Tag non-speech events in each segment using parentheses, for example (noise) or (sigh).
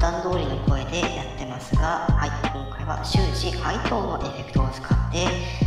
普段通りの声でやってますが、はい、今回は終始ハイトーンのエフェクトを使って、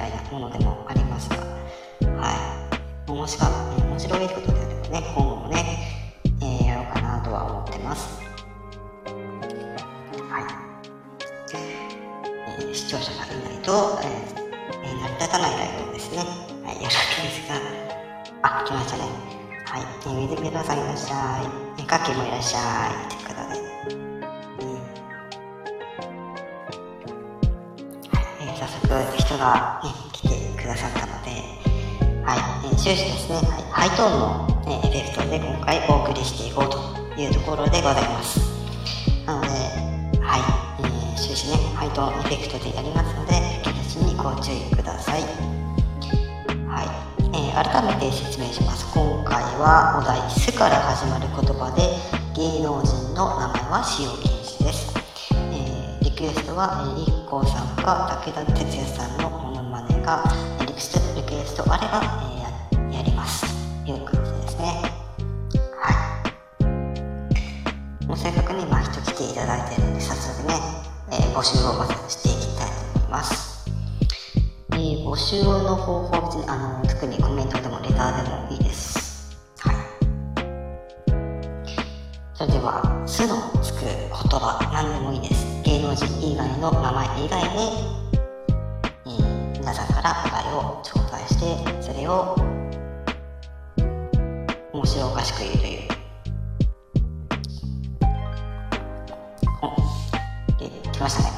たいなものでもありますが、はい、面白い面白いことであればね今後もね、えーやろうかなとは思ってます。はいえー視聴者がいないと、えー成り立たないライブですね。はい、よろしいですが。あ、来ましたね。はい、えー、水木さんいらっしゃい。えー、かきもいらっしゃい。が、ね、来てくださったので、はい、え終始ですね、はい、ハイトーンの、えエフェクトで今回お送りしていこうというところでございます。なので、はい、えー終始ね、ハイトーンエフェクトでやりますので、吹き出しにご注意ください。はい、えー改めて説明します。今回はお題「す」から始まる言葉で芸能人の名前は使用禁止です。えーリクエストは、えー、i k さんか武田鉄矢さんのモノマネがえーリクエストリクエストあれば、えーややりますという感じですね。はい。もうせっかくね、まあ、人来ていただいてるんで、早速ね、えー募集をまずしていきたいと思います。えー募集の方法は別にあの特にコメントでもレターでもいいです。はい。それでは、すのつく言葉、何でもいいです。芸能人以外の名前以外で、えー皆さんからお題を頂戴して、それを面白おかしく言うという。お、で、来ましたね。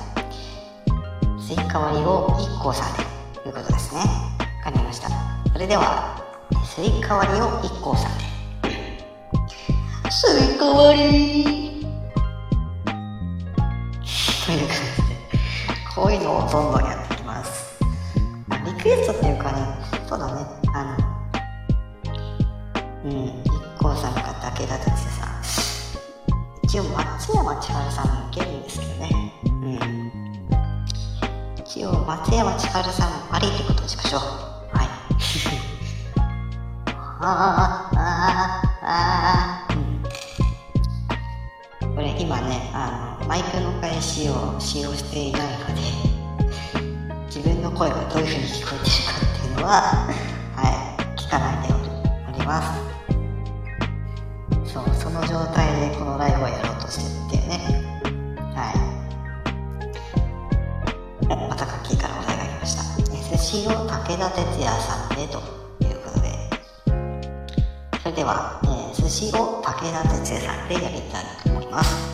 スイカ割りを IKKO さんでということですね。わかりました。それでは、スイカ割りを IKKO さんで。スイカ割りという感じで、こういうのをどんどんやっていきます。リクエストっていうかね、そうだね、あの、うん、IKKO さんか武田鉄矢さん。一応松山千春さんもいけるんですけどね。うん。一応松山千春さんありってことにしましょう。はい。ああああああ、れ今ねあのマイクの返しを使用していないので自分の声がどういうふうに聞こえてるかっていうのは (laughs) はい聞かないでおります。そうその状態でこのライブをやろうとしてるっていうね。はい。おまたカッキーからお題が来ました。スシロー武田鉄矢さんでということで。それでは、えー、寿司を武田鉄矢さんでやりたい Ah.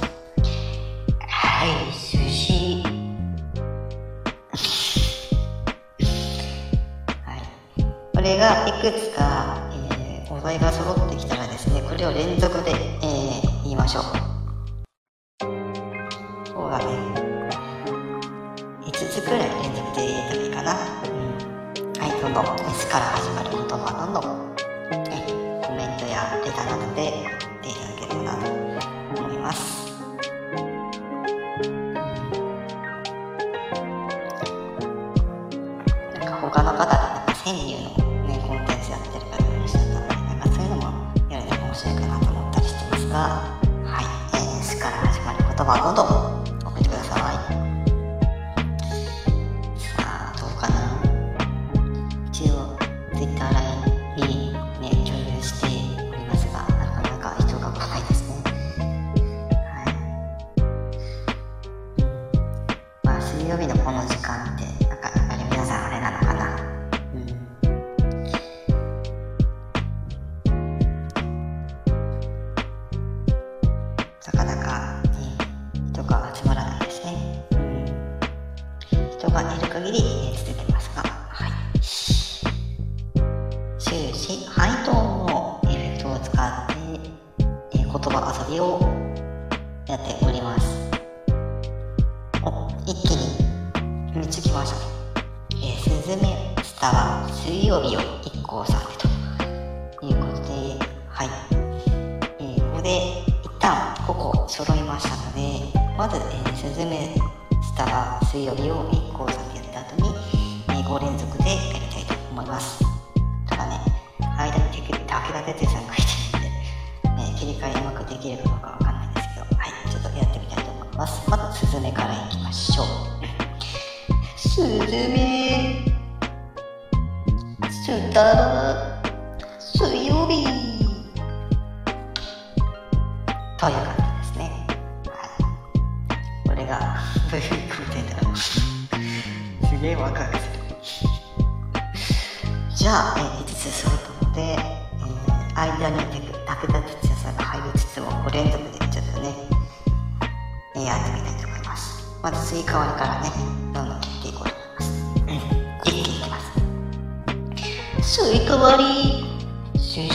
3回転で、え、切り替えうまくできるかどうかわかんないですけど、はい、ちょっとやってみたいと思います。まず、スズメからいきましょう。スズメすだら、水曜日という感じですね。これが、どういうこと言だ。すげえワクワクする。じゃあ、えー、5つ揃ったので、間に武田鉄矢さんが入りつつも、5連続でちょっとね、えー、やってみたいと思います。まず、スイカ割りからね、どんどん切っていこうと思います。うん、一気にいきます。スイカ割り、出身、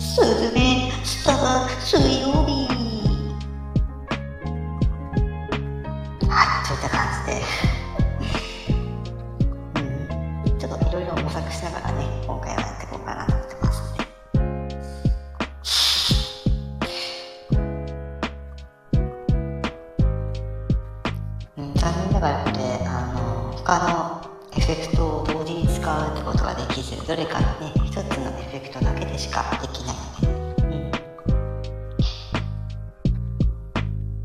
スズメ、スタバ、水曜日。はい、といった感じで。他のエフェクトを同時に使うってことができずどれかね一つのエフェクトだけでしかできないので、うん、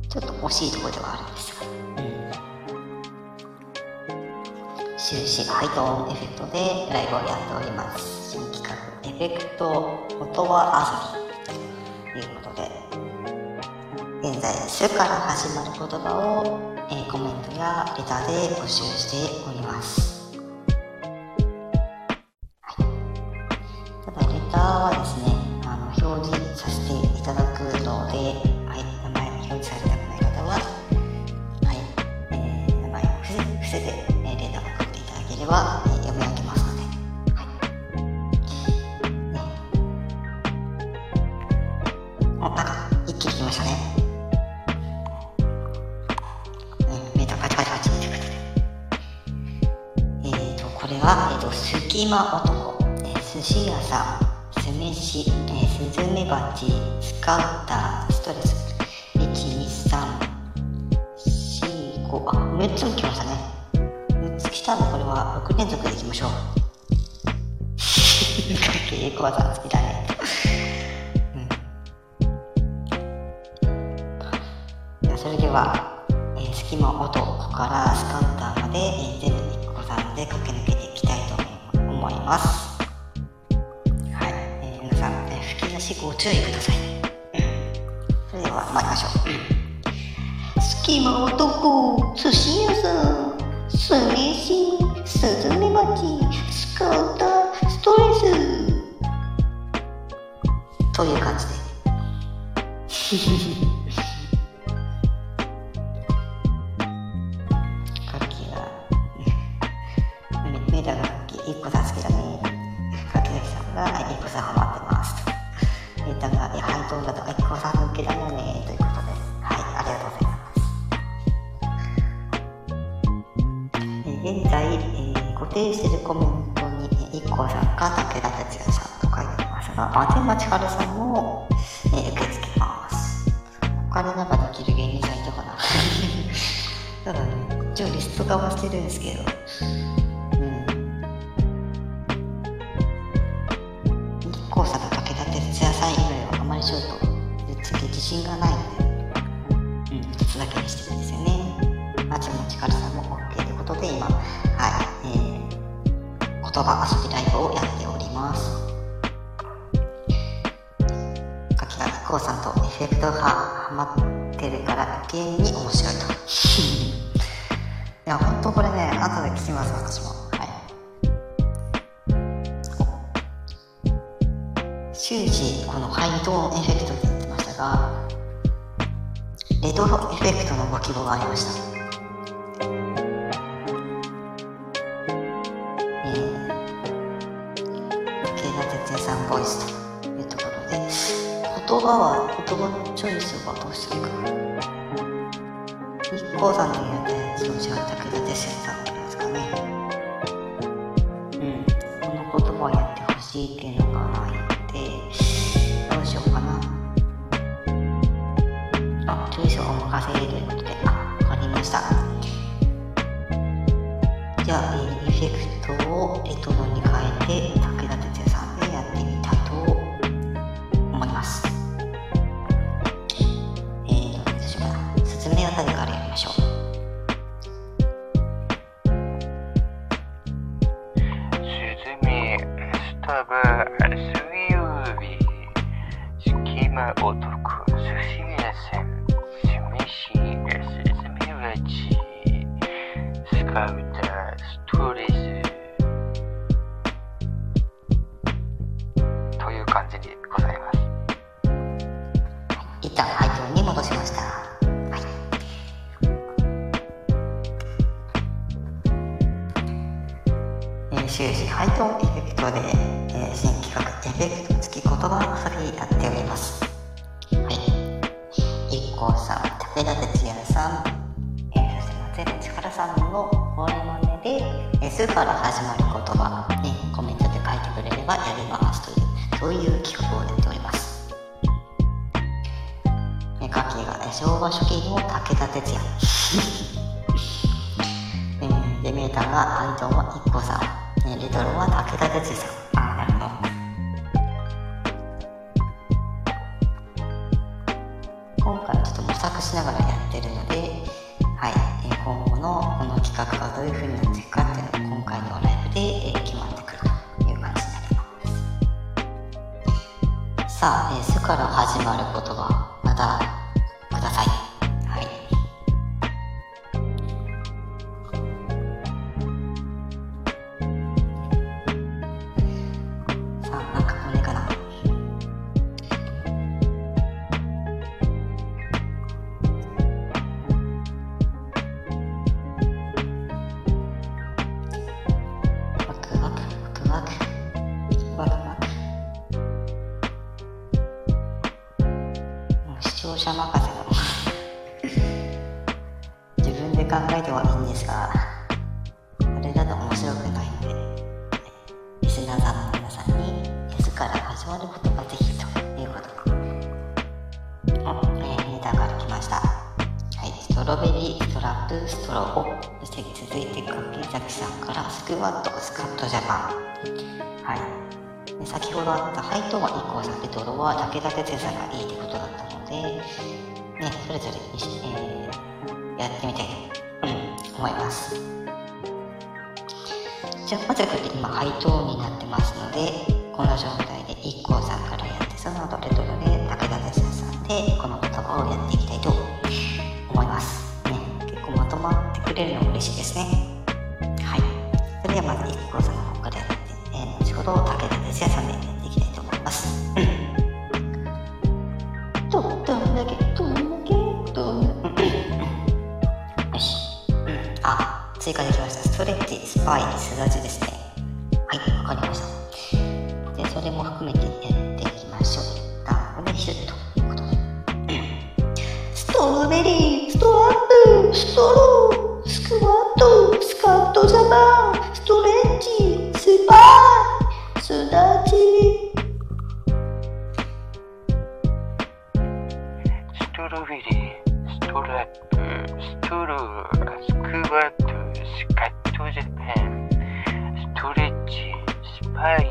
ちょっと惜しいところではあるん。ですが、うん、終始ハイトーンエフェクトでライブをやっております新企画エフェクト言葉遊びということで現在「す」から始まる言葉をえ、コメントやレターで募集しております。はい、ただ、レターはですね、あの表示させていただくので、はい、名前表示されたくない方は、はい、えー、名前を伏せて、レターを送っていただければ、え、読み上げます島、男、え寿司屋さん、酢飯、えスズメバチ、スカウター、ストレス、1、2、3、4、5、あ、6つも来ましたね。6つ来たのこれは6連続でいきましょう。稽古技好きだね。う注意ください。それでは参りましょう。隙間男、寿司屋さん、酢飯、スズメバチ、スカウター、ストレス。という感じで。言葉遊びライブをやっております。柿田こうさんとエフェクトがハマってるから余計に面白いと。(laughs) いや、ほんとこれね、後で聞きます、私も。はい。終始、このハイトーンエフェクトって言ってましたが、レトロエフェクトのご希望がありました。葉は、言葉のチョイスはどうしたらいいかな。日光さんの言うね、そのじゃあ武田鉄矢さんですかね。うん。この言葉をやってほしいっていうのがないので、どうしようかな。あ、チョイスをお任せということで、あ、わかりました。じゃあ、えー、エフェクトをレトロに変えて、一 k さん、武田鉄矢さん、えー、そして松江千原さんのモネモネで、えー、スから始まる言葉、ね、コメントで書いてくれればやりますという、そういう企画をやっております。えー、楽器が、ね、昭和初期の武田鉄矢。(laughs) えー、デメーターがハイトーンは一 k さん。ね、リトルは武田鉄矢さん。この企画がどういう風になっていくかっていうのが今回のライブで、決まってくるという感じになります。さあ、えー、すから始まる言葉、またあったハイトは1個先ドロは武田鉄矢さんがいいってことだったので、ね、それぞれ、えー、やってみたいと、思います。じゃあ、まずこれで今、配当になってますので、この状態で1個ス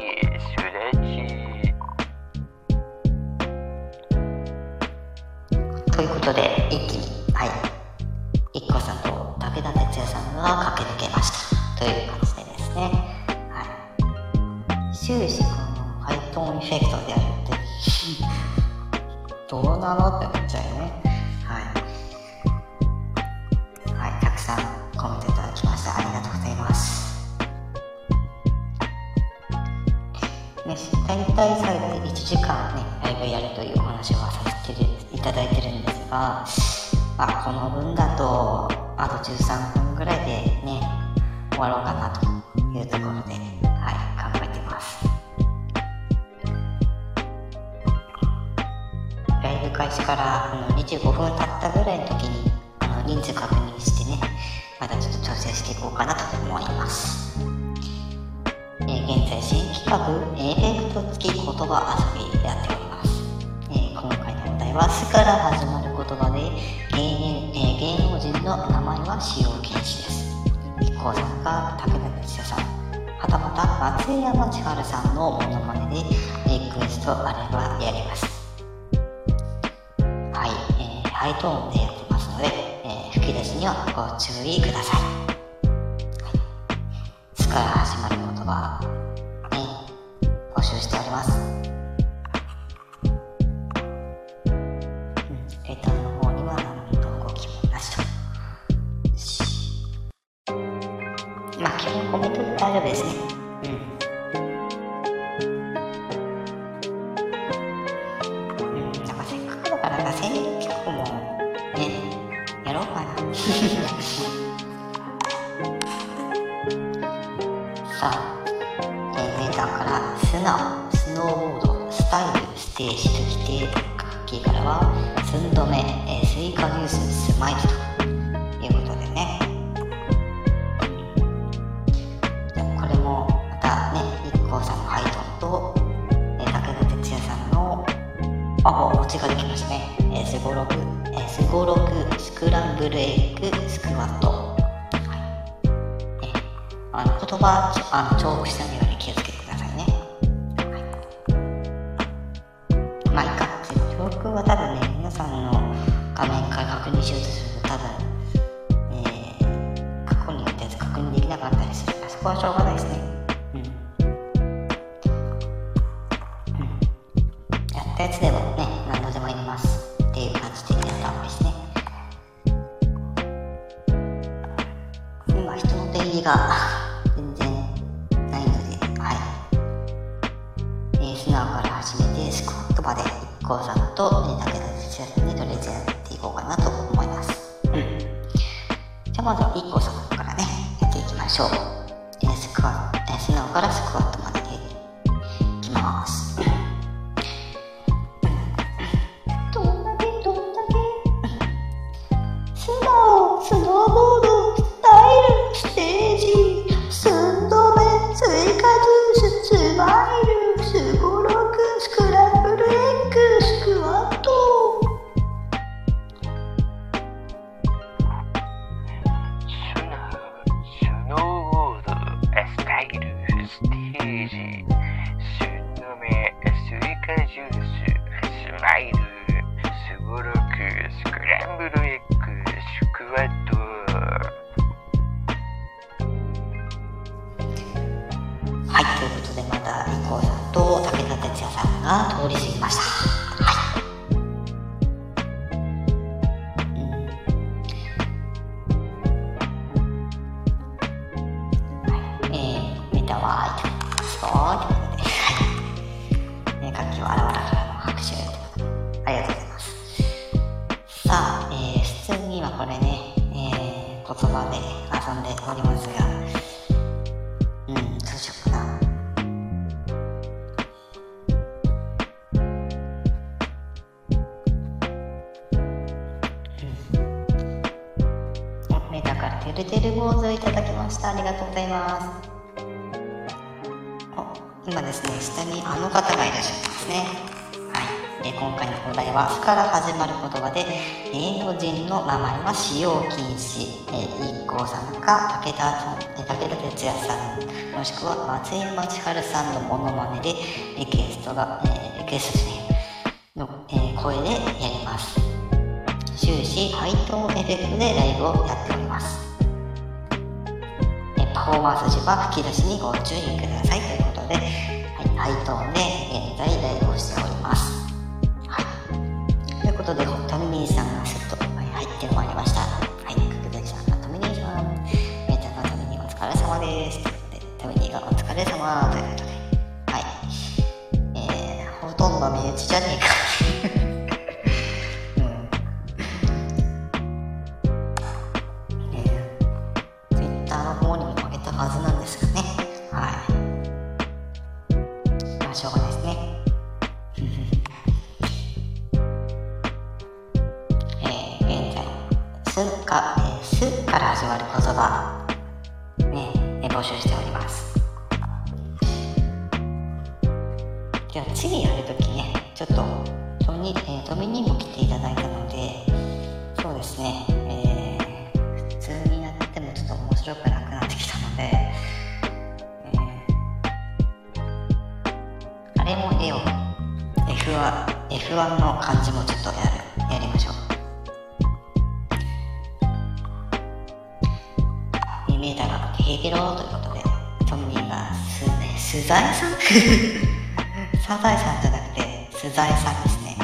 かなと思います、えー現在新企画エフェクト付き言葉遊びやっております、えー今回のお題は「す」から始まる言葉で芸人、えー芸能人の名前は使用禁止です。IKKO さんか武田鉄矢さんはたまた松山千春さんのモノマネでリクエストあればやります。はい、えーハイトーンでやってますので、えー吹き出しにはご注意ください。から始まる言葉、ね、募集しております。うん、レターの方には何とご希望なしと。しまあ、基本コメントで大丈夫ですね。うん。うん、なんかせっかくだからなんか戦略もね、やろうかな。さ、えー、前段から素直、スノーボード、スタイル、ステージときて、楽器からは寸止め、えースイカニュース、スマイルということでね。じゃあこれもまたね、IKKO さんのハイトンと、えー武田鉄矢さんのあ、もうオチができましたね。えー、スゴロク、えー、スゴロク、スクランブルエあ、あの重複したように気をつけてくださいね。はい。まあ、いいか。重複は多分ね、皆さんの画面から確認しようとすると多分、えー、過去によってやつ確認できなかったりするから、そこはしょうがないですね。うん。うんやったやつでもね、何度でも入れますっていう感じでやった方がいいですね。今、人の出入りが始めて、スクワットまでさんと、ね、武田鉄矢さんでとりあえずやっていこうかなと思います。うん。じゃあまずは IKKO さんからね、やっていきましょう。えー、スクワット、えー素直からスクワットがとうございます。お今ですね、下にあの方がいらっしゃってますね。はい。で、今回のお題は、ふから始まる言葉で、芸能人の名前は使用禁止。えー、IKKO さんか、武田さん、武田鉄矢さん、もしくは松山千春さんのモノマネで、リクエストが、えーリクエストですね、の、え声でやります。終始、ハイトーンエフェクトでライブをやっております。えーパフォーマンス時は吹き出しにご注意くださいということで、はい、ハイトーンで現在ライブをしております。はい。ということで、トミニーさんがセット、入ってまいりました。はい、角崎さんがトミニーさん、メーターのトミニーお疲れ様です。ということで、トミニーがお疲れ様ということで、はい。えー、ほとんど身内じゃねえか。もしょですね。えー、現在、すか、えー、すから始まる言葉、ね、えー、募集しております。じゃあ次やるときね、ちょっと、トミ、えー、トミにも来ていただいたので、そうですね、えー、普通になってもちょっと面白くない F1, F1 の漢字もちょっとやるやりましょう。2メーターがヘゲロということで、トミーがす、ね、スザエさん (laughs) サザエさんじゃなくて、スザエさんですね。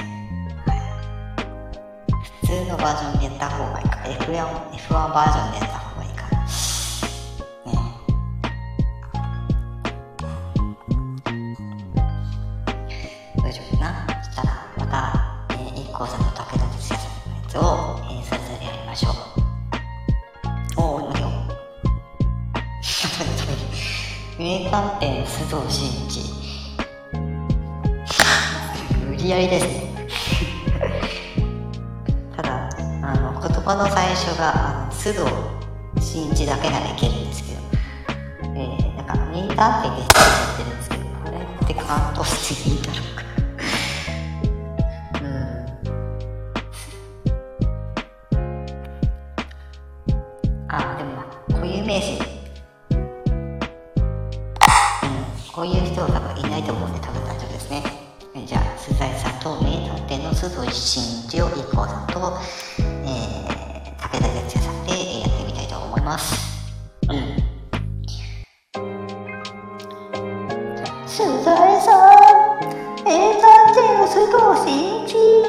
普通のバージョンでやった方がいいか。F1, F1 バージョンでやった矢さんのやつを、えー、それぞれやりましょう。おー、いいよ。(laughs) 名探偵須藤慎一。(laughs) 無理やりですね。(laughs) ただ、あの、言葉の最初が、あの須藤慎一だけならいけるんですけど、えー、なんか、名探偵でついちゃってるんですけど、これってカウントしていいんだろ偵の須藤慎一を IKKO さんと、えー、武田鉄矢さんでやってみたいと思います。うん。さん、須藤慎一。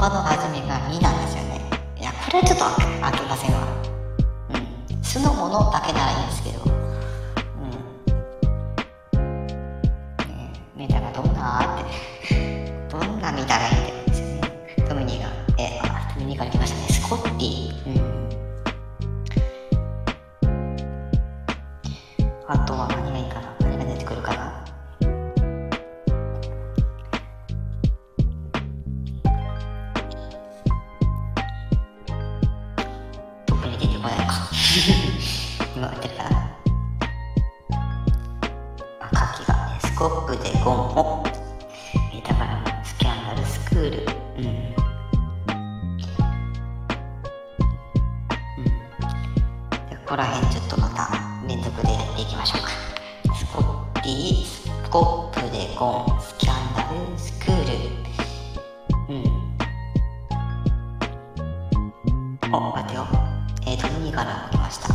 葉の始めが「み」なんですよね。いや、これはちょっとあきませんわ。うん。素のものだけならいいんですけど、ティスコップでゴンスキャンダルスクール。うん。お待ってよ。えーと2から来ました。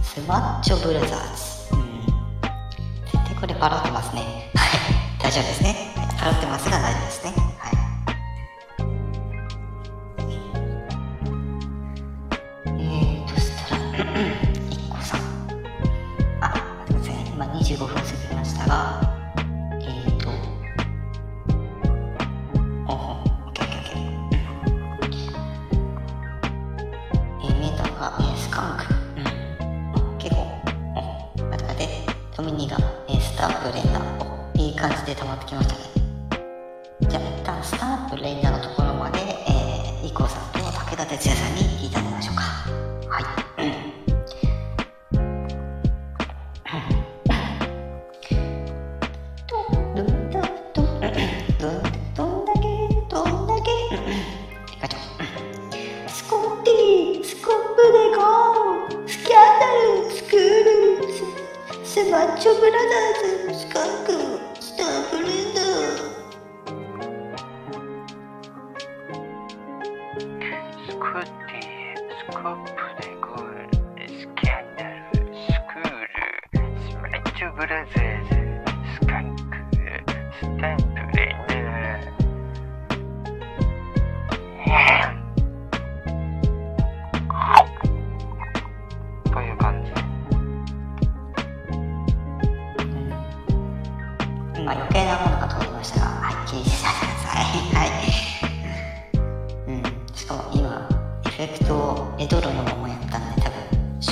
スマッチョブラザーズ。うん。絶対これパロってますね。はい。大丈夫ですね。はいパロってますが大丈夫ですね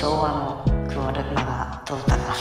昭和の黒レバが通ったな